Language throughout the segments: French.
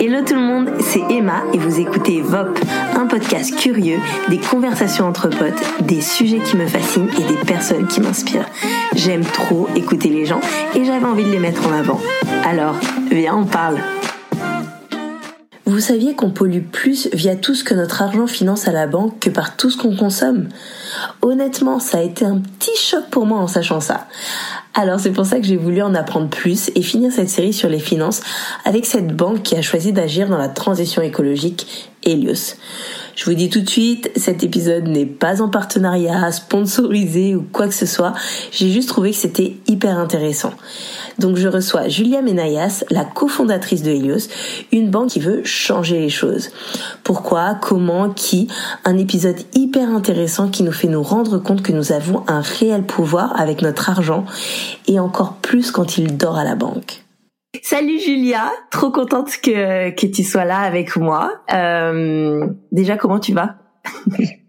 Hello tout le monde, c'est Emma et vous écoutez VOP, un podcast curieux, des conversations entre potes, des sujets qui me fascinent et des personnes qui m'inspirent. J'aime trop écouter les gens et j'avais envie de les mettre en avant. Alors, viens, on parle. Vous saviez qu'on pollue plus via tout ce que notre argent finance à la banque que par tout ce qu'on consomme? Honnêtement, ça a été un petit choc pour moi en sachant ça. Alors c'est pour ça que j'ai voulu en apprendre plus et finir cette série sur les finances avec cette banque qui a choisi d'agir dans la transition écologique, Helios. Je vous dis tout de suite, cet épisode n'est pas en partenariat, sponsorisé ou quoi que ce soit. J'ai juste trouvé que c'était hyper intéressant. Donc je reçois Julia Menayas, la cofondatrice de Helios, une banque qui veut changer les choses. Pourquoi, comment, qui? Un épisode hyper intéressant qui nous fait nous rendre compte que nous avons un réel pouvoir avec notre argent et encore plus quand il dort à la banque. Salut Julia, trop contente que, que tu sois là avec moi. Euh, déjà, comment tu vas?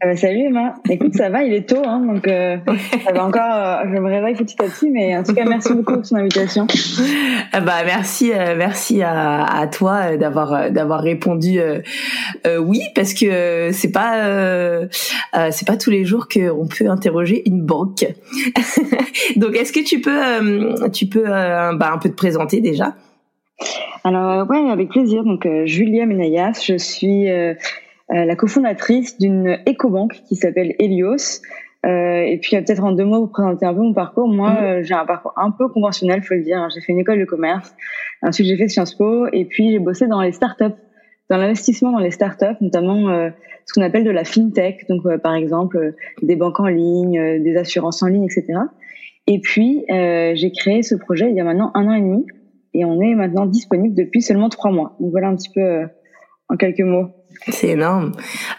Ah bah, salut Emma. Écoute, ça va, il est tôt, hein, donc euh, ça va encore. Euh, je me réveille petit à petit, mais en tout cas, merci beaucoup pour ton invitation. Ah bah merci, euh, merci à, à toi d'avoir d'avoir répondu oui, parce que c'est pas c'est pas tous les jours qu'on peut interroger une banque. donc, est-ce que tu peux tu peux bah, un peu te présenter déjà? Alors ouais, avec plaisir. Donc Julia Menayas, je suis euh, la cofondatrice d'une éco-banque qui s'appelle Helios. Euh, et puis peut-être en deux mots vous présenter un peu mon parcours. Moi, mhm. euh, j'ai un parcours un peu conventionnel, faut le dire. J'ai fait une école de commerce, ensuite j'ai fait Sciences Po, et puis j'ai bossé dans les startups, dans l'investissement dans les startups, notamment euh, ce qu'on appelle de la fintech, donc par exemple des banques en ligne, des assurances en ligne, etc. Et puis j'ai créé ce projet il y a maintenant un an et demi, et on est maintenant disponible depuis seulement trois mois. Donc voilà un petit peu en quelques mots. C'est énorme.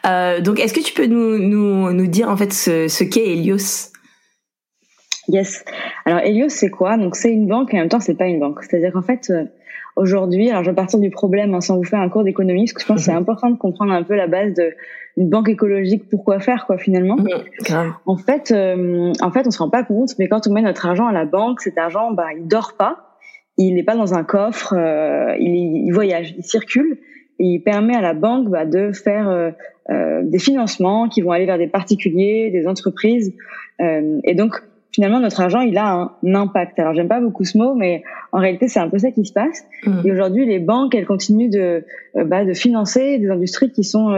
Euh, donc, est-ce que tu peux nous, nous, nous dire en fait ce, ce qu'est Helios? Yes. Alors Helios, c'est quoi? Donc c'est une banque et en même temps c'est pas une banque. C'est-à-dire qu'en fait euh, aujourd'hui, alors je vais partir du problème hein, sans vous faire un cours d'économie, parce que je pense que c'est important de comprendre un peu la base de une banque écologique. Pourquoi faire quoi finalement mmh, En fait, euh, en fait, on se rend pas compte, mais quand on met notre argent à la banque, cet argent, bah, il dort pas, il n'est pas dans un coffre, euh, il, il voyage, il circule il permet à la banque bah, de faire euh, euh, des financements qui vont aller vers des particuliers, des entreprises. Euh, et donc, finalement, notre argent, il a un impact. Alors, j'aime pas beaucoup ce mot, mais en réalité, c'est un peu ça qui se passe. Mmh. Et aujourd'hui, les banques, elles continuent de, bah, de financer des industries qui sont,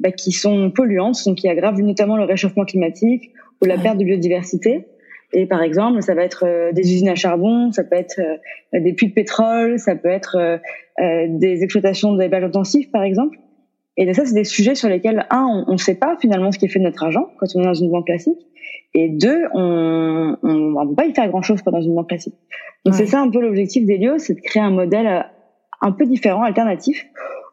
bah, qui sont polluantes, donc qui aggravent notamment le réchauffement climatique ou la perte de biodiversité. Et par exemple, ça va être euh, des usines à charbon, ça peut être euh, des puits de pétrole, ça peut être euh, des exploitations d'élevage intensif, par exemple. Et ça, c'est des sujets sur lesquels, un, on ne sait pas finalement ce qui est fait de notre argent quand on est dans une banque classique. Et deux, on ne peut pas y faire grand-chose dans une banque classique. Donc c'est ça un peu l'objectif d'Elio, c'est de créer un modèle un peu différent, alternatif,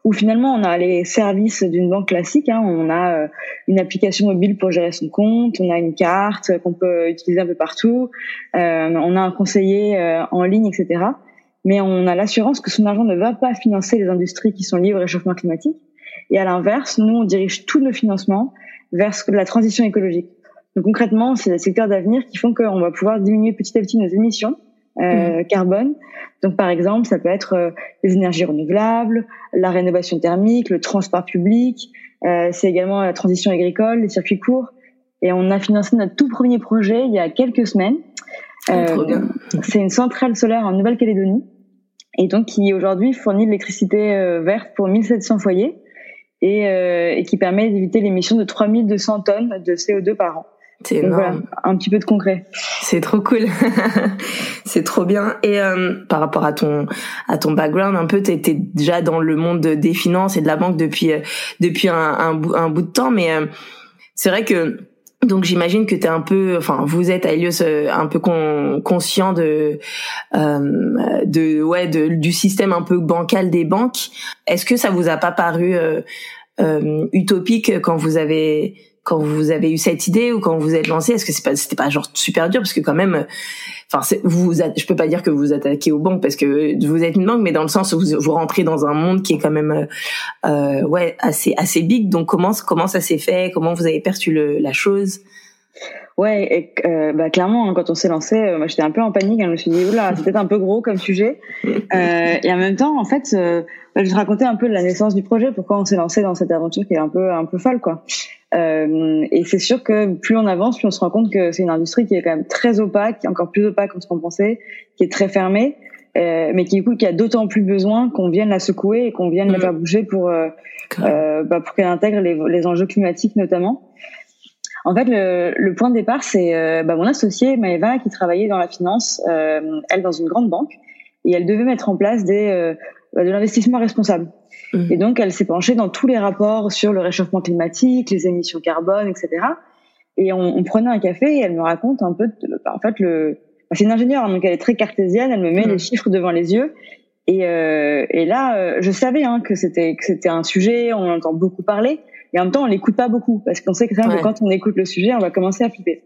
où finalement on a les services d'une banque classique. Hein. On a euh, une application mobile pour gérer son compte, on a une carte qu'on peut utiliser un peu partout, euh, on a un conseiller euh, en ligne, etc. Mais on a l'assurance que son argent ne va pas financer les industries qui sont liées au réchauffement climatique. Et à l'inverse, nous, on dirige tous nos financements vers la transition écologique. Donc concrètement, c'est les secteurs d'avenir qui font qu'on va pouvoir diminuer petit à petit nos émissions euh, mmh. carbone. Donc par exemple, ça peut être euh, les énergies renouvelables, la rénovation thermique, le transport public. Euh, c'est également la transition agricole, les circuits courts. Et on a financé notre tout premier projet il y a quelques semaines. Ah, c'est une centrale solaire en Nouvelle-Calédonie et donc qui aujourd'hui fournit de l'électricité verte pour 1700 foyers et, et qui permet d'éviter l'émission de 3200 tonnes de CO2 par an. C'est énorme. un petit peu de concret. C'est trop cool. c'est trop bien. Et euh, par rapport à ton à ton background, un peu, t'étais déjà dans le monde des finances et de la banque depuis euh, depuis un, un, bout, un bout de temps, mais euh, c'est vrai que donc j'imagine que tu es un peu, enfin vous êtes à Helios un peu conscient de, de ouais de, du système un peu bancal des banques. Est-ce que ça vous a pas paru utopique quand vous avez quand vous avez eu cette idée ou quand vous êtes lancé Est-ce que c'est pas c'était pas genre super dur? Parce que quand même, enfin vous, je peux pas dire que vous vous attaquez aux banques parce que vous êtes une banque, mais dans le sens où vous, vous rentrez dans un monde qui est quand même euh, ouais assez assez big. Donc comment comment ça s'est fait? Comment vous avez perçu le, la chose? Ouais, et, euh, bah, clairement, hein, quand on s'est lancé, euh, moi j'étais un peu en panique. Hein, je me suis dit, oula, c'est peut-être un peu gros comme sujet. Euh, et en même temps, en fait, euh, bah, je te racontais un peu la naissance du projet, pourquoi on s'est lancé dans cette aventure qui est un peu un peu folle, quoi. Euh, et c'est sûr que plus on avance, plus on se rend compte que c'est une industrie qui est quand même très opaque, encore plus opaque qu'on ce qu'on pensait, qui est très fermée, mais qui du coup qui a d'autant plus besoin qu'on vienne la secouer et qu'on vienne la mm. faire bouger pour bah, pour qu'elle intègre les, les enjeux climatiques notamment. En fait, le, le point de départ, c'est euh, bah, mon associée Maëva qui travaillait dans la finance, euh, elle dans une grande banque, et elle devait mettre en place des, euh, bah, de l'investissement responsable. Mmh. Et donc, elle s'est penchée dans tous les rapports sur le réchauffement climatique, les émissions carbone, etc. Et on, on prenait un café et elle me raconte un peu, en fait, le, bah, c'est une ingénieure, donc elle est très cartésienne, elle me met mmh. les chiffres devant les yeux. Et, euh, et là, je savais hein, que c'était que c'était un sujet, on entend beaucoup parler, et en même temps on l'écoute pas beaucoup parce qu'on sait que, quand on écoute le sujet on va commencer à flipper.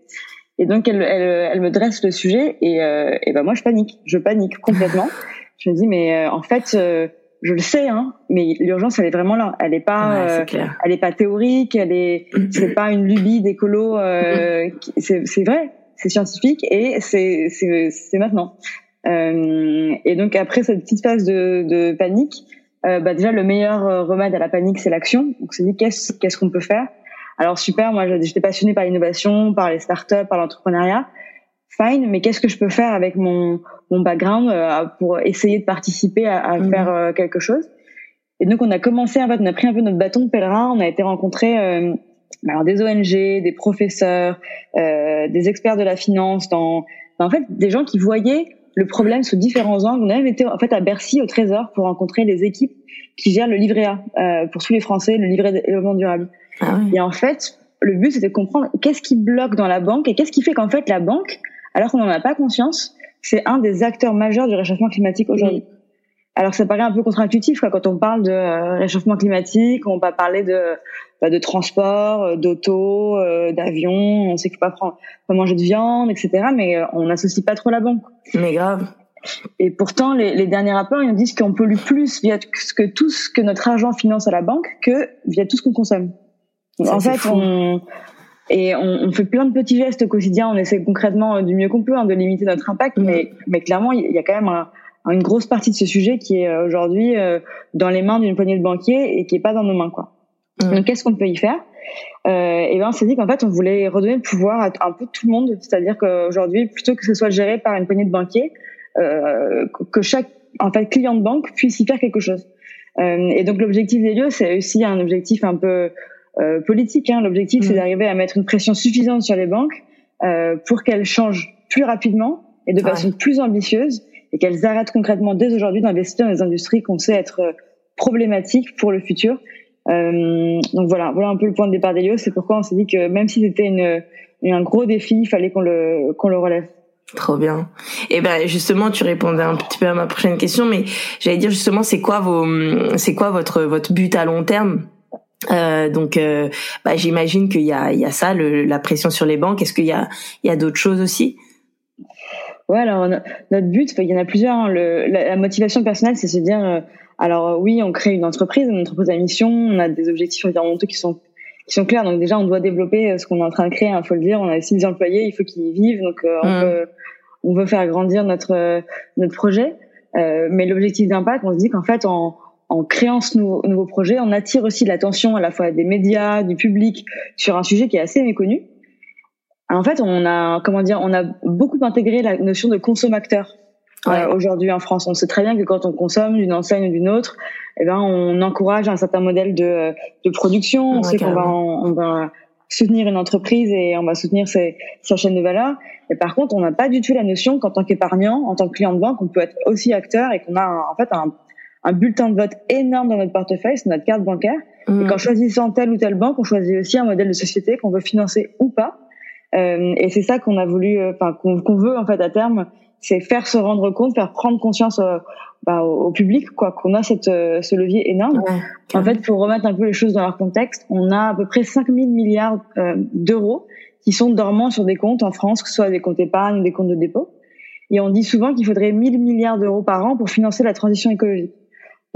Et donc elle, elle, elle me dresse le sujet et, euh, et ben moi je panique. Je panique complètement. Je me dis mais euh, en fait euh, je le sais hein mais l'urgence elle est vraiment là. Elle est pas ouais, euh, elle est pas théorique elle est c'est pas une lubie d'écolo c'est c'est vrai c'est scientifique et c'est c'est c'est maintenant. Et donc après cette petite phase de, de panique euh, bah déjà le meilleur euh, remède à la panique c'est l'action. Donc c'est dit qu'est-ce qu'est-ce qu'on peut faire? Alors super, moi j'étais passionnée par l'innovation, par les startups, par l'entrepreneuriat. Fine, mais qu'est-ce que je peux faire avec mon mon background euh, pour essayer de participer à, à mmh. faire quelque chose? Et donc on a commencé en fait, on a pris un peu notre bâton de pèlerin, on a été rencontrer alors des ONG, des professeurs, des experts de la finance, dans en fait des gens qui voyaient le problème sous différents angles. On a même été en fait à Bercy au Trésor pour rencontrer les équipes qui gèrent le livret A euh, pour tous les Français, le livret développement durable. Ah Et en fait, le but c'était de comprendre qu'est-ce qui bloque dans la banque et qu'est-ce qui fait qu'en fait la banque, alors qu'on n'en a pas conscience, c'est un des acteurs majeurs du réchauffement climatique aujourd'hui. Alors ça paraît un peu contre-intuitif quand on parle de euh, réchauffement climatique, on va parler de bah, de transport, euh, d'auto, euh, d'avion, on sait qu'il pas prendre, pas manger de viande, etc. Mais on n'associe pas trop la banque. Mais grave. Et pourtant, les, les derniers rapports, ils nous disent qu'on pollue plus via ce que tout ce que notre argent finance à la banque que via tout ce qu'on consomme. en fait, on et on, on, fait plein de petits gestes au quotidien. On essaie concrètement du mieux qu'on peut hein, de limiter notre impact, mm. mais mais clairement, il y a quand même un une grosse partie de ce sujet qui est euh, aujourd'hui euh, dans les mains d'une poignée de banquiers et qui est pas dans nos mains quoi. Mmh. Donc qu'est-ce qu'on peut y faire? Euh, Et ben on s'est dit qu'en fait on voulait redonner le pouvoir à un peu tout le monde, c'est-à-dire qu'aujourd'hui plutôt que ce soit géré par une poignée de banquiers, euh, que chaque en fait client de banque puisse y faire quelque chose. Euh, et donc l'objectif des lieux c'est aussi un objectif un peu euh, politique. Hein. L'objectif c'est d'arriver à mettre une pression suffisante sur les banques pour qu'elles changent plus rapidement et de façon plus ambitieuse et qu'elles arrêtent concrètement dès aujourd'hui d'investir dans des industries qu'on sait être euh, problématiques pour le futur. Euh, donc voilà, voilà un peu le point de départ d'Elios. C'est pourquoi on s'est dit que même si c'était une, un gros défi, il fallait qu'on le qu'on le relève. Trop bien. Et ben justement, tu répondais un petit peu à ma prochaine question, mais j'allais dire justement, c'est quoi vos, c'est quoi votre votre but à long terme? Euh, donc, bah, j'imagine qu'il y a, il y a ça, la pression sur les banques. Est-ce qu'il y a, il y a d'autres choses aussi? Ouais, alors notre but, il y en a plusieurs. Hein. Le, la, motivation personnelle, c'est se dire, euh, alors oui, on crée une entreprise, une entreprise à mission, on a des objectifs environnementaux qui sont qui sont clairs. Donc déjà, on doit développer euh, ce qu'on est en train de créer. Il hein, faut le dire. On a six employés, il faut qu'ils vivent. Donc euh, on, mmh. veut, on veut faire grandir notre notre projet. mais l'objectif d'impact, on se dit qu'en fait, en, en créant ce nouveau, nouveau projet, on attire aussi l'attention à la fois des médias, du public sur un sujet qui est assez méconnu en fait, on a comment dire, on a beaucoup intégré la notion de consommateur euh, aujourd'hui en France. On sait très bien que quand on consomme d'une enseigne ou d'une autre, eh ben on encourage un certain modèle de, de production. on sait qu'on va on va soutenir une entreprise et on va soutenir ses, sa chaîne de valeur. Et par contre, on n'a pas du tout la notion qu'en tant qu'épargnant, en tant que client de banque, on peut être aussi acteur et qu'on a en fait un, un, bulletin de vote énorme dans notre portefeuille, c'est notre carte bancaire. Et mmh. qu'en choisissant telle ou telle banque, on choisit aussi un modèle de société qu'on veut financer ou pas. Euh, et c'est ça qu'on a voulu, euh, enfin qu'on veut en fait à terme, c'est faire se rendre compte, faire prendre conscience euh, bah, au, public quoi qu'on a cette ce levier énorme. en fait, pour remettre un peu les choses dans leur contexte, on a à peu près 5000 milliards d'euros qui sont dormants sur des comptes en France, que ce soit des comptes épargne ou des comptes de dépôt. Et on dit souvent qu'il faudrait 1000 milliards d'euros par an pour financer la transition écologique.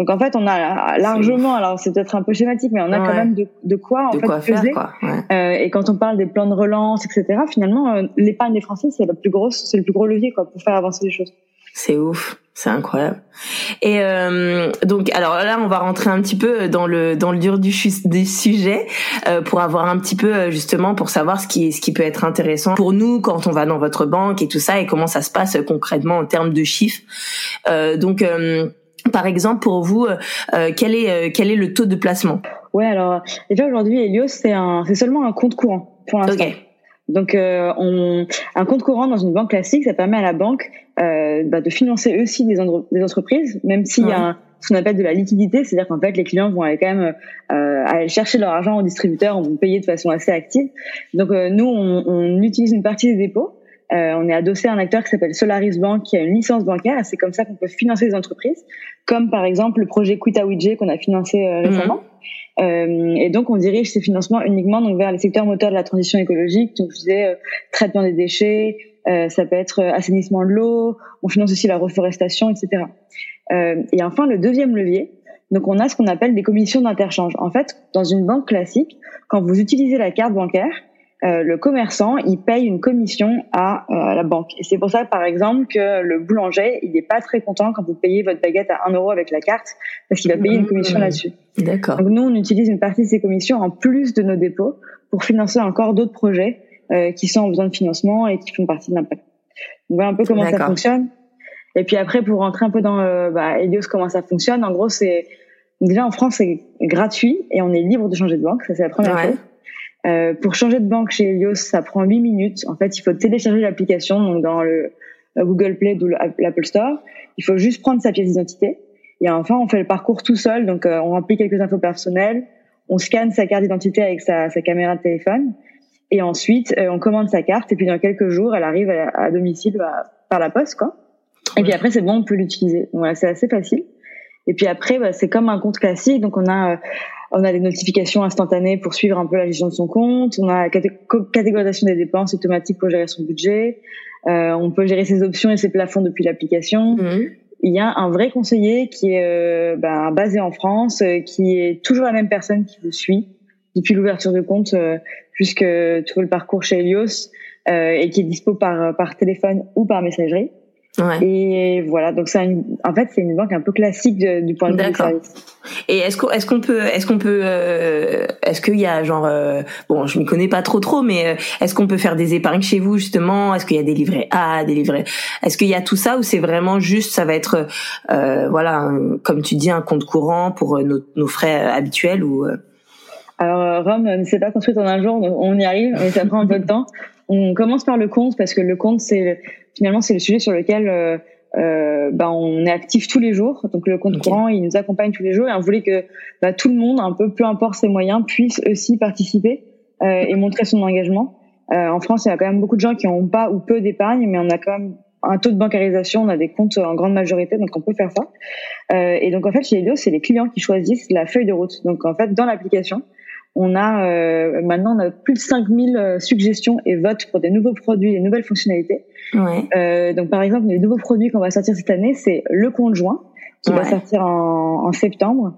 Donc en fait, on a largement, alors c'est peut-être un peu schématique, mais on a quand même de, de, quoi en de fait quoi faire, quoi. Euh, et quand on parle des plans de relance, etc., finalement, euh, l'épargne des Français, c'est la plus grosse, c'est le plus gros levier quoi pour faire avancer les choses. C'est ouf. C'est incroyable. Et euh, donc, alors là, on va rentrer un petit peu dans le dans le dur du, des sujets euh, pour avoir un petit peu justement pour savoir ce qui ce qui peut être intéressant pour nous quand on va dans votre banque et tout ça et comment ça se passe concrètement en termes de chiffres. Euh, donc, par exemple, pour vous, euh, quel est quel est le taux de placement? Ouais, alors déjà aujourd'hui, Helios c'est un c'est seulement un compte courant pour l'instant. Okay. Donc, euh, on, un compte courant dans une banque classique, ça permet à la banque euh, bah, de financer aussi des, des entreprises, même s'il y a ce qu'on appelle de la liquidité, c'est-à-dire qu'en fait les clients vont aller quand même euh, aller chercher leur argent au distributeur, on vont payer de façon assez active. Donc euh, nous, on, on, utilise une partie des dépôts. Euh, on est adossé à un acteur qui s'appelle Solaris Bank, qui a une licence bancaire. C'est comme ça qu'on peut financer des entreprises, comme par exemple le projet Quitawidje qu'on a financé euh, récemment. Euh, et donc, on dirige ces financements uniquement donc vers les secteurs moteurs de la transition écologique. Donc, je disais euh, traitement des déchets, euh, ça peut être assainissement de l'eau. On finance aussi la reforestation, etc. et enfin, le deuxième levier. Donc, on a ce qu'on appelle des commissions d'interchange. En fait, dans une banque classique, quand vous utilisez la carte bancaire, euh, le commerçant, il paye une commission à, euh, la banque. Et c'est pour ça, par exemple, que le boulanger, il n'est pas très content quand vous payez votre baguette à 1 euro avec la carte, parce qu'il va payer une commission mmh. là-dessus. D'accord. Donc nous, on utilise une partie de ces commissions en plus de nos dépôts pour financer encore d'autres projets euh, qui sont en besoin de financement et qui font partie de l'impact. On voit un peu comment ça fonctionne. Et puis après, pour rentrer un peu dans euh, bah, Elios, comment ça fonctionne, en gros, c'est déjà en France, c'est gratuit et on est libre de changer de banque. Ça, c'est la première chose. Euh, pour changer de banque chez Helios, ça prend 8 minutes. En fait, il faut télécharger l'application donc dans le Google Play ou l'Apple Store. Il faut juste prendre sa pièce d'identité. Et enfin, on fait le parcours tout seul. Donc, euh, on remplit quelques infos personnelles. On scanne sa carte d'identité avec sa, sa, caméra de téléphone. Et ensuite, euh, on commande sa carte. Et puis, dans quelques jours, elle arrive à, domicile bah, par la poste, quoi. Et puis après, c'est bon, on peut l'utiliser. Voilà, c'est assez facile. Et puis après, bah, c'est comme un compte classique. Donc, on a on a des notifications instantanées pour suivre un peu la gestion de son compte. On a catégorisation des dépenses automatiques pour gérer son budget. Euh, on peut gérer ses options et ses plafonds depuis l'application. Mhm. Il y a un vrai conseiller qui est euh, ben, basé en France, euh, qui est toujours la même personne qui vous suit depuis l'ouverture de compte euh, jusque tout le parcours chez Helios et qui est dispo par, par téléphone ou par messagerie. Ouais. Et voilà, donc c'est en fait c'est une banque un peu classique du point de vue du service. Et est-ce qu'on est-ce qu'on peut est-ce qu'on peut euh, est-ce qu'il y a genre euh, bon je m'y connais pas trop trop mais euh, est-ce qu'on peut faire des épargnes chez vous justement? Est-ce qu'il y a des livrets A des livrets est-ce qu'il y a tout ça ou c'est vraiment juste ça va être voilà comme tu dis un compte courant pour nos, nos frais habituels ou alors Rome ne s'est pas construite en un jour on y arrive mais ça prend un peu de temps on commence par le compte parce que le compte c'est finalement c'est le sujet sur lequel euh, euh, bah, on est actif tous les jours. Donc le compte courant, il nous accompagne tous les jours et on voulait que bah, tout le monde, un peu peu importe ses moyens, puisse aussi participer euh, et montrer son engagement. Euh, en France, il y a quand même beaucoup de gens qui n'ont pas ou peu d'épargne, mais on a quand même un taux de bancarisation, on a des comptes en grande majorité, donc on peut faire ça. Euh, et donc en fait, chez Elio, c'est les clients qui choisissent la feuille de route. Donc en fait, dans l'application, on a euh, maintenant on a plus de 5000 euh, suggestions et votes pour des nouveaux produits, des nouvelles fonctionnalités. Ouais. Euh, donc par exemple, les nouveaux produits qu'on va sortir cette année, c'est le compte joint qui va sortir en, en septembre.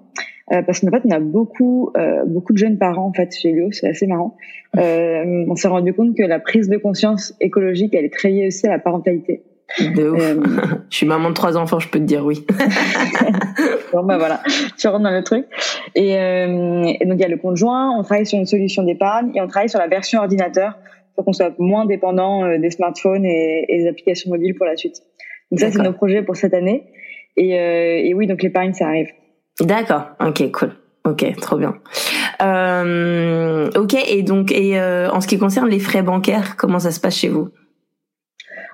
Euh, parce qu'en fait, on a beaucoup, euh, beaucoup de jeunes parents en fait chez Léo, c'est assez marrant. Euh, on s'est rendu compte que la prise de conscience écologique, elle est très liée aussi à la parentalité. De ouf. Euh, je suis maman de trois enfants, je peux te dire oui. bon bah voilà, tu rentres dans le truc. Et, euh, et donc il y a le compte joint, on travaille sur une solution d'épargne et on travaille sur la version ordinateur pour qu'on soit moins dépendant euh, des smartphones et, et, des applications mobiles pour la suite. Donc ça c'est nos projets pour cette année. Et, euh, et oui donc l'épargne ça arrive. D'accord, ok cool. Ok, trop bien. Ok, et donc, et en ce qui concerne les frais bancaires, comment ça se passe chez vous?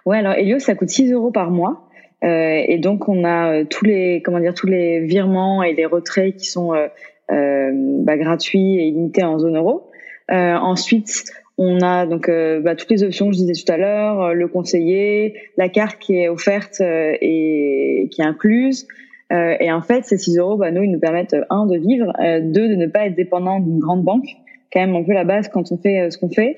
Ouais, alors Helios, ça coûte 6 euros par mois. Euh, et donc on a euh, tous les comment dire tous les virements et les retraits qui sont euh, bah, gratuits et limités en zone euro. Ensuite, on a donc bah, toutes les options que je disais tout à l'heure, le conseiller, la carte qui est offerte et qui est incluse. et en fait, ces 6 euros, bah, nous, ils nous permettent un de vivre, deux de ne pas être dépendant d'une grande banque, quand même un peu la base quand on fait ce qu'on fait.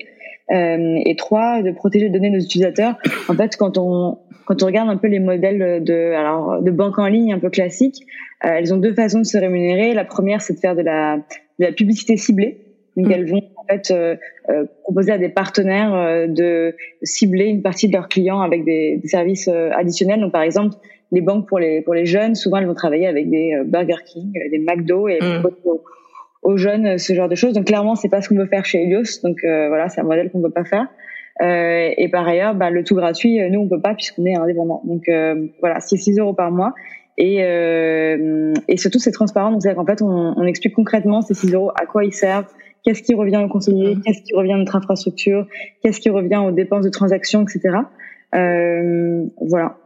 Et trois, de protéger les données de nos utilisateurs. En fait, quand on quand on regarde un peu les modèles de alors de banque en ligne un peu classiques, elles ont deux façons de se rémunérer. La première, c'est de faire de la de la publicité ciblée. Donc mm. elles vont en fait euh, euh, proposer à des partenaires euh, de cibler une partie de leurs clients avec des, des services additionnels. Donc par exemple, les banques pour les pour les jeunes, souvent elles vont travailler avec des Burger King, des McDo et mm. Aux, jeunes ce genre de choses. Donc clairement, c'est pas ce qu'on veut faire chez Helios. Donc voilà, c'est un modèle qu'on veut pas faire. Euh, et par ailleurs, bah, le tout gratuit, nous on peut pas puisqu'on est indépendant. Donc voilà, c'est 6 euros par mois. Et, euh, et surtout, c'est transparent. Donc, c'est qu'en fait, on, on, explique concrètement ces 6 euros, à quoi ils servent, qu'est-ce qui revient au conseiller, mmh. qu'est-ce qui revient à notre infrastructure, qu'est-ce qui revient aux dépenses de transaction, etc. Euh, voilà.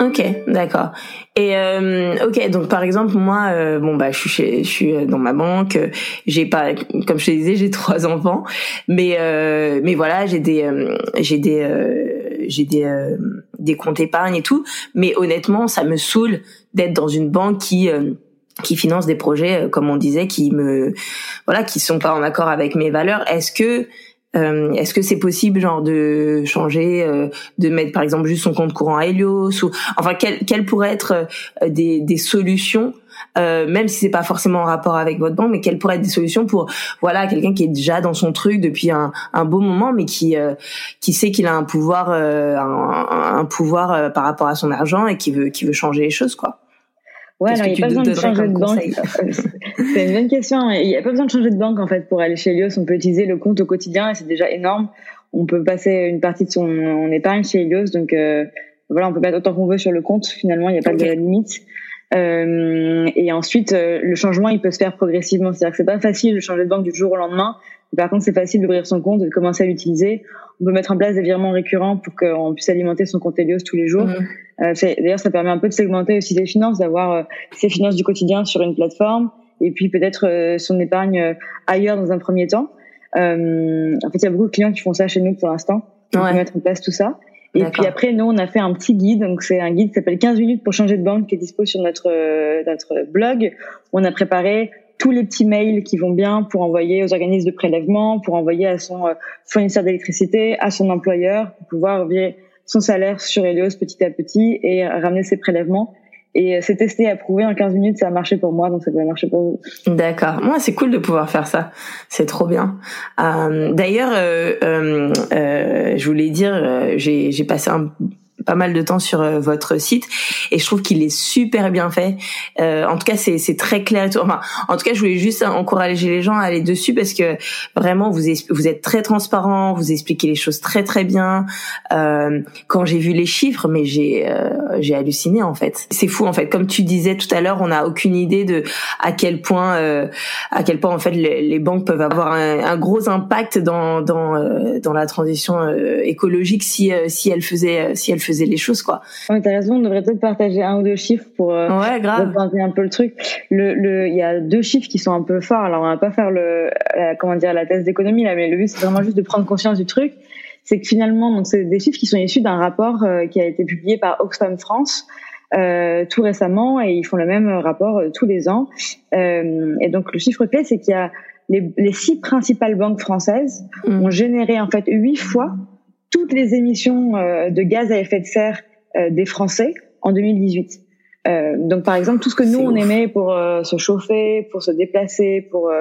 Ok, d'accord. Et euh, ok, donc par exemple moi, euh, bon bah je suis chez, je suis euh, dans ma banque, j'ai pas, comme je te disais, j'ai trois enfants, mais euh, mais voilà, j'ai des j'ai des j'ai des des comptes épargne et tout, mais honnêtement, ça me saoule d'être dans une banque qui qui finance des projets, comme on disait, qui me voilà, qui sont pas en accord avec mes valeurs. Est-ce que euh, est-ce que c'est possible, genre, de changer, euh, de mettre par exemple juste son compte courant à Helios ou enfin quelles pourraient être euh, des, des solutions, même si c'est pas forcément en rapport avec votre banque, mais quelles pourraient être des solutions pour voilà quelqu'un qui est déjà dans son truc depuis un, un beau moment, mais qui qui sait qu'il a un pouvoir un, un pouvoir par rapport à son argent et qui veut qui veut changer les choses quoi. Ouais, alors il n'y a pas besoin de changer de banque. c'est une bonne question. Il n'y a pas besoin de changer de banque en fait pour aller chez Helios. On peut utiliser le compte au quotidien et c'est déjà énorme. On peut passer une partie de son épargne chez Helios, donc euh, voilà, on peut mettre autant qu'on veut sur le compte. Finalement, il n'y a pas de limite. Euh, et ensuite, euh, le changement, il peut se faire progressivement. C'est-à-dire que c'est pas facile de changer de banque du jour au lendemain. Par contre, c'est facile d'ouvrir son compte et de commencer à l'utiliser. On peut mettre en place des virements récurrents pour qu'on puisse alimenter son compte Helios tous les jours. Euh, D'ailleurs, ça permet un peu de segmenter aussi ses finances, d'avoir euh, ses finances du quotidien sur une plateforme et puis peut-être euh, son épargne ailleurs dans un premier temps. En fait, il y a beaucoup de clients qui font ça chez nous pour l'instant. On peut mettre en place tout ça. Et puis après, nous, on a fait un petit guide. Donc, c'est un guide qui s'appelle 15 minutes pour changer de banque qui est dispo sur notre, notre blog. On a préparé tous les petits mails qui vont bien pour envoyer aux organismes de prélèvement, pour envoyer à son fournisseur d'électricité, à son employeur, pour pouvoir envier son salaire sur Helios petit à petit et ramener ses prélèvements. Et c'est testé, approuvé en 15 minutes, ça a marché pour moi, donc ça peut marcher pour vous. D'accord. Moi, c'est cool de pouvoir faire ça. C'est trop bien. Euh, D'ailleurs, euh, euh, euh je voulais dire, euh, j'ai passé un pas mal de temps sur euh, votre site et je trouve qu'il est super bien fait. Euh, en tout cas, c'est c'est très clair. Et tout. Enfin, en tout cas, je voulais juste encourager les gens à aller dessus parce que vraiment vous vous êtes très transparent, vous expliquez les choses très très bien. Euh, quand j'ai vu les chiffres, mais j'ai euh, j'ai halluciné en fait. C'est fou en fait. Comme tu disais tout à l'heure, on n'a aucune idée de à quel point euh, à quel point en fait les, banques peuvent avoir un, gros impact dans dans dans la transition écologique si si elles faisaient si elles faisaient les choses quoi. T'as raison, on devrait peut-être partager un ou deux chiffres pour euh, ouais, grave. un peu le truc. Le, le, il y a deux chiffres qui sont un peu forts. Alors on va pas faire le, comment dire, la thèse d'économie là, mais le but c'est vraiment juste de prendre conscience du truc. C'est que finalement, donc c'est des chiffres qui sont issus d'un rapport euh, qui a été publié par Oxfam France. Euh, tout récemment et ils font le même rapport euh, tous les ans. Euh, et donc le chiffre clé, c'est qu'il y a les, les, six principales banques françaises mm. ont généré en fait huit fois toutes les émissions euh, de gaz à effet de serre euh, des Français en 2018. Euh, donc par exemple tout ce que nous on aimait pour se chauffer, pour se déplacer, pour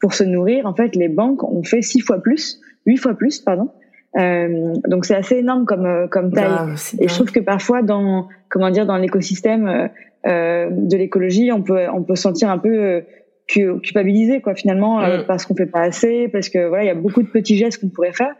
pour se nourrir, en fait les banques ont fait six fois plus, huit fois plus pardon. Euh, donc c'est assez énorme comme comme taille. et je trouve que parfois dans comment dire dans l'écosystème euh, de l'écologie, on peut on peut sentir un peu culpabilisé quoi finalement mm. parce qu'on fait pas assez, parce que voilà il y a beaucoup de petits gestes qu'on pourrait faire.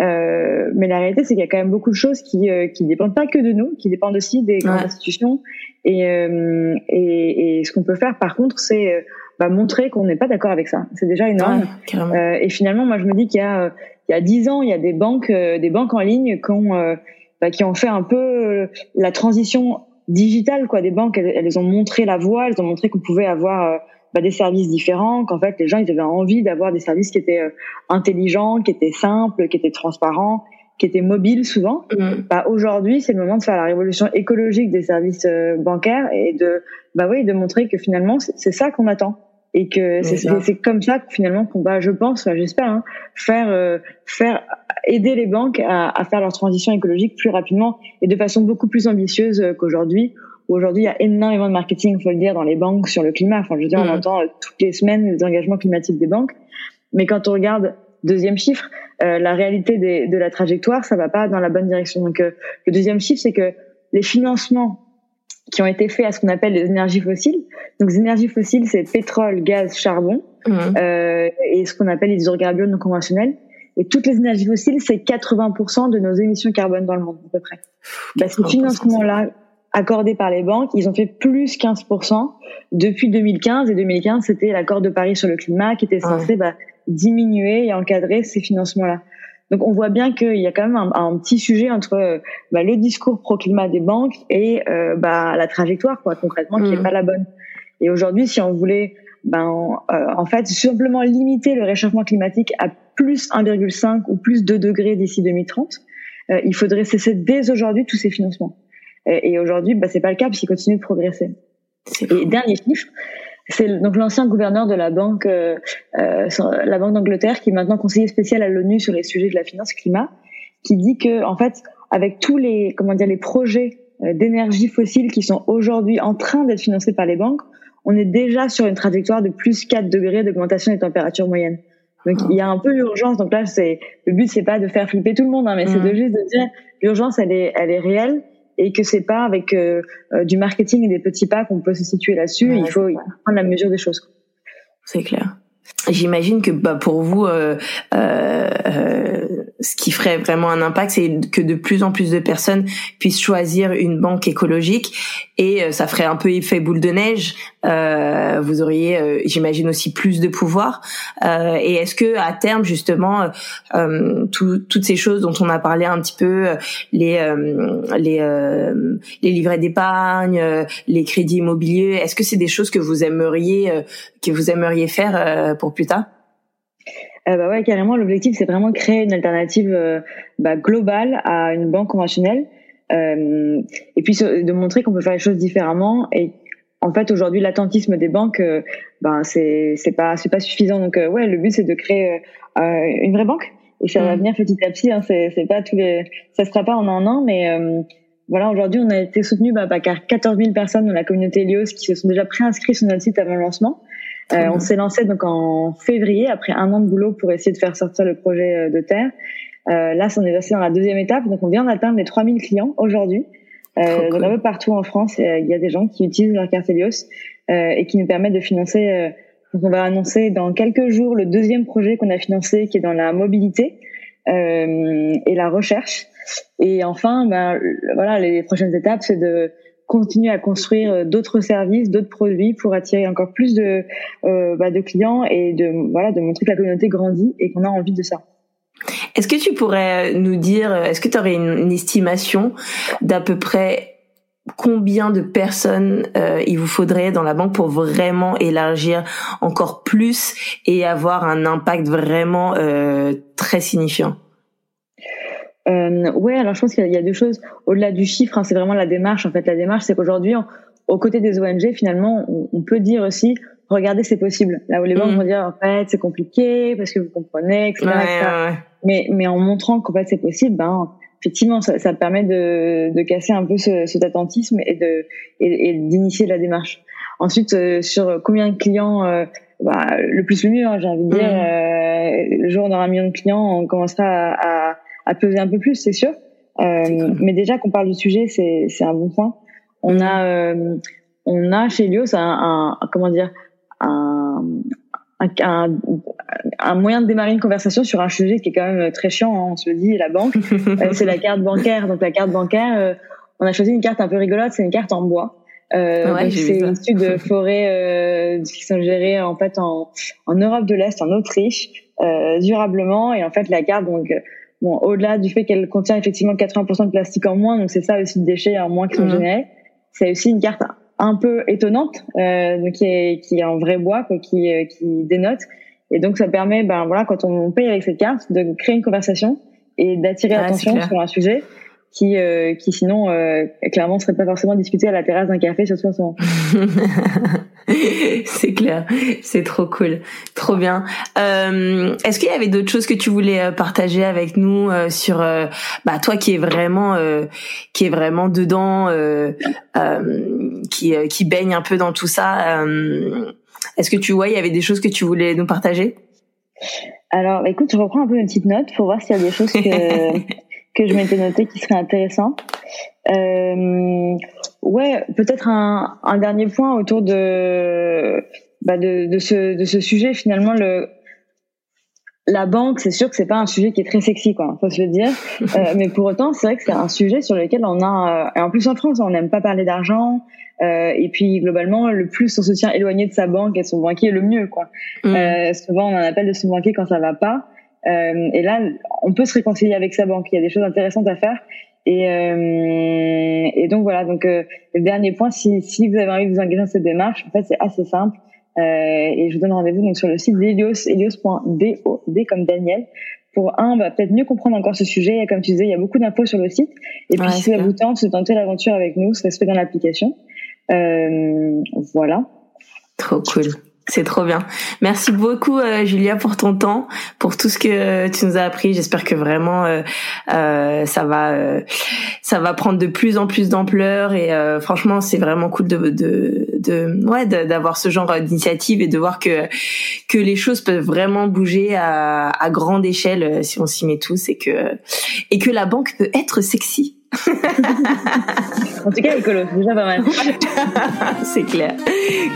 Euh, mais la réalité, c'est qu'il y a quand même beaucoup de choses qui euh, qui dépendent pas que de nous, qui dépendent aussi des grandes institutions. Et, euh, et, et ce qu'on peut faire, par contre, c'est euh, bah, montrer qu'on n'est pas d'accord avec ça. C'est déjà énorme. Euh, et finalement, moi, je me dis qu'il y a il y a dix ans, il y a des banques des banques en ligne qui ont bah, qui ont fait un peu la transition digitale quoi. Des banques, elles, elles ont montré la voie, elles ont montré qu'on pouvait avoir bah, des services différents, qu'en fait les gens ils avaient envie d'avoir des services qui étaient euh, intelligents, qui étaient simples, qui étaient transparents, qui étaient mobiles souvent. Mm. Bah, aujourd'hui c'est le moment de faire la révolution écologique des services euh, bancaires et de bah oui de montrer que finalement c'est ça qu'on attend et que c'est comme ça que finalement qu'on va, je pense, j'espère, hein, faire euh, faire aider les banques à, à, faire leur transition écologique plus rapidement et de façon beaucoup plus ambitieuse qu'aujourd'hui. Aujourd'hui, il y a énormément de marketing, il faut le dire, dans les banques sur le climat. Enfin, je veux dire, on mmh. entend toutes les semaines les engagements climatiques des banques. Mais quand on regarde deuxième chiffre, euh, la réalité des, de la trajectoire, ça va pas dans la bonne direction. Donc, euh, le deuxième chiffre, c'est que les financements qui ont été faits à ce qu'on appelle les énergies fossiles. Donc, les énergies fossiles, c'est pétrole, gaz, charbon, mmh. euh, et ce qu'on appelle les hydrocarbures non conventionnels. Et toutes les énergies fossiles, c'est 80% de nos émissions carbone dans le monde, à peu près. Bah, ces financements-là, accordés par les banques, ils ont fait plus 15% depuis 2015. Et 2015, c'était l'accord de Paris sur le climat qui était censé bah, diminuer et encadrer ces financements-là. Donc on voit bien qu'il y a quand même un, petit sujet entre bah, le discours pro-climat des banques et euh, bah, la trajectoire, quoi, concrètement, qui n'est mm. pas la bonne. Et aujourd'hui, si on voulait ben, euh, en fait simplement limiter le réchauffement climatique à plus 1,5 ou plus 2 degrés d'ici 2030, euh, il faudrait cesser dès aujourd'hui tous ces financements. Et, et aujourd'hui, bah, c'est pas le cas puisqu'ils continuent de progresser. Et dernier chiffre, c'est donc l'ancien gouverneur de la banque, euh, euh, la banque d'Angleterre, qui est maintenant conseiller spécial à l'ONU sur les sujets de la finance climat, qui dit que en fait, avec tous les comment dire les projets euh, d'énergie fossile qui sont aujourd'hui en train d'être financés par les banques, on est déjà sur une trajectoire de plus 4 degrés d'augmentation des températures moyennes. Donc il y a un peu urgence. Donc là, c'est le but, c'est pas de faire flipper tout le monde, hein, mais c'est mmh. de juste de dire l'urgence, elle est, elle est réelle et que c'est pas avec euh, euh, du marketing et des petits pas qu'on peut se situer là-dessus. il faut prendre la mesure des choses. C'est clair. J'imagine que bah, pour vous, euh, euh, euh, ce qui ferait vraiment un impact, c'est que de plus en plus de personnes puissent choisir une banque écologique et ça ferait un peu effet boule de neige. Euh, vous auriez, j'imagine aussi plus de pouvoir. Euh, et est-ce que à terme, justement, toutes ces choses dont on a parlé un petit peu, les les les livrets d'épargne, les crédits immobiliers, est-ce que c'est des choses que vous aimeriez que vous aimeriez faire pour plus tard? Euh, bah ouais, carrément. L'objectif, c'est vraiment créer une alternative euh, bah, globale à une banque conventionnelle, euh, et puis de montrer qu'on peut faire les choses différemment. Et en fait, aujourd'hui, l'attentisme des banques, euh, ben c'est c'est pas c'est pas suffisant. Donc euh, ouais, le but c'est de créer une vraie banque, et ça va mmh. venir petit à petit. Hein, c'est c'est pas tous les, ça se fera pas en un an, mais voilà, aujourd'hui, on a été soutenu bah, par 14 000 personnes dans la communauté Elios qui se sont déjà préinscrits sur notre site avant le lancement. Euh, on s'est lancé donc en février après un an de boulot pour essayer de faire sortir le projet euh, de terre. Euh, là, on est passé dans la deuxième étape, donc on vient d'atteindre les 3000 clients aujourd'hui. Euh, donc un peu partout en France, il y a des gens qui utilisent leur carte Helios euh, et qui nous permettent de financer. donc on va annoncer dans quelques jours le deuxième projet qu'on a financé, qui est dans la mobilité et la recherche. Et enfin, ben, voilà, les prochaines étapes, c'est de continuer à construire euh, d'autres services, d'autres produits pour attirer encore plus de, euh, bah, de clients et de voilà de montrer que la communauté grandit et qu'on a envie de ça. Est-ce que tu pourrais nous dire, est-ce que tu aurais une, estimation d'à peu près combien de personnes euh, il vous faudrait dans la banque pour vraiment élargir encore plus et avoir un impact vraiment très signifiant? Euh, ouais, alors je pense qu'il y, a deux choses. Au-delà du chiffre, hein, c'est vraiment la démarche. En fait, la démarche, c'est qu'aujourd'hui, aux côtés des ONG, finalement, on, peut dire aussi, regardez, c'est possible. Là où les banques mm. vont dire, en fait, c'est compliqué parce que vous comprenez, etc. Mais, mais en montrant qu'en fait c'est possible, ben effectivement, ça, ça permet de, de casser un peu ce, cet attentisme et de et, d'initier la démarche. Ensuite, euh, sur combien de clients, euh, bah, le plus le mieux, hein, j'ai envie de dire. Mm. Euh, le jour où on aura un million de clients, on commencera à, à à peser un peu plus, c'est sûr. Euh, mais déjà qu'on parle du sujet, c'est c'est un bon point. On a euh, on a chez Lios un, un comment dire un, un, un, moyen de démarrer une conversation sur un sujet qui est quand même très chiant, hein, on se le dit, la banque. Euh, c'est la carte bancaire. Donc la carte bancaire, euh, on a choisi une carte un peu rigolote, c'est une carte en bois. Euh, ouais, c'est issue de forêts euh, qui sont gérées en fait en, en Europe de l'Est, en Autriche, euh, durablement. Et en fait, la carte donc Bon, au-delà du fait qu'elle contient effectivement 80% de plastique en moins, donc c'est ça aussi de déchets en moins qui sont mhm. générés. C'est aussi une carte un peu étonnante, euh, qui est qui est en vrai bois, quoi, qui euh, qui dénote. Et donc ça permet, ben voilà, quand on paye avec cette carte, de créer une conversation et d'attirer l'attention sur un sujet qui euh, qui sinon euh, clairement serait pas forcément discuté à la terrasse d'un café ce moment. c'est clair, c'est trop cool, trop bien. Euh, Est-ce qu'il y avait d'autres choses que tu voulais euh, partager avec nous euh, sur, euh, bah toi qui est vraiment, euh, qui est vraiment dedans, qui qui baigne un peu dans tout ça. Est-ce que tu vois, il y avait des choses que tu voulais nous partager? Alors, écoute, je reprends un peu une petite note pour voir s'il y a des choses que que je m'étais notées qui seraient intéressantes. Euh, ouais, peut-être un, un, dernier point autour de, bah de, de, ce, de ce sujet. Finalement, le, la banque, c'est sûr que c'est pas un sujet qui est très sexy, quoi. Faut se le dire. Euh, mais pour autant, c'est vrai que c'est un sujet sur lequel on a. Euh, et en plus en France, on n'aime pas parler d'argent. Euh, et puis globalement, le plus on se tient éloigné de sa banque et son banquier, le mieux, quoi. Mm. Euh, souvent, on en appelle de son banquier quand ça va pas. Euh, et là, on peut se réconcilier avec sa banque. Il y a des choses intéressantes à faire. Et, euh, et donc voilà. Donc euh, le dernier point, si, si vous avez envie de vous engager dans cette démarche, en fait, c'est assez simple. Et je vous donne rendez-vous donc sur le site d'Elios, elios.do, D comme Daniel, pour un, bah, peut-être mieux comprendre encore ce sujet. Et comme tu disais, il y a beaucoup d'infos sur le site. Et puis si ça vous tente de tenter l'aventure avec nous, ça se fait dans l'application. Voilà. Trop cool. C'est trop bien. Merci beaucoup euh, Julia pour ton temps, pour tout ce que tu nous as appris. J'espère que vraiment euh, euh, ça va ça va prendre de plus en plus d'ampleur et franchement c'est vraiment cool de de, de ouais d'avoir ce genre d'initiative et de voir que que les choses peuvent vraiment bouger à, à grande échelle si on s'y met tous et que et que la banque peut être sexy. En tout cas, écolo, déjà pas mal. c'est clair.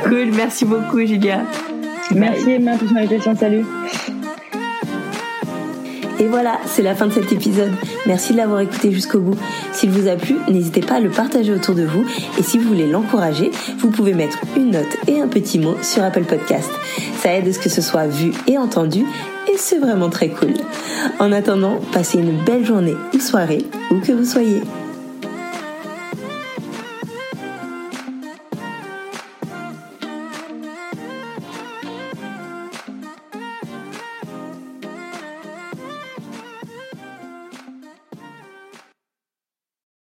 Cool, merci beaucoup, Julia. Merci, Emma, pour ton invitation. Salut. Et voilà, c'est la fin de cet épisode. Merci de l'avoir écouté jusqu'au bout. S'il vous a plu, n'hésitez pas à le partager autour de vous. Et si vous voulez l'encourager, vous pouvez mettre une note et un petit mot sur Apple Podcast. Ça aide à ce que ce soit vu et entendu. Et c'est vraiment très cool. En attendant, passez une belle journée ou soirée, où que vous soyez.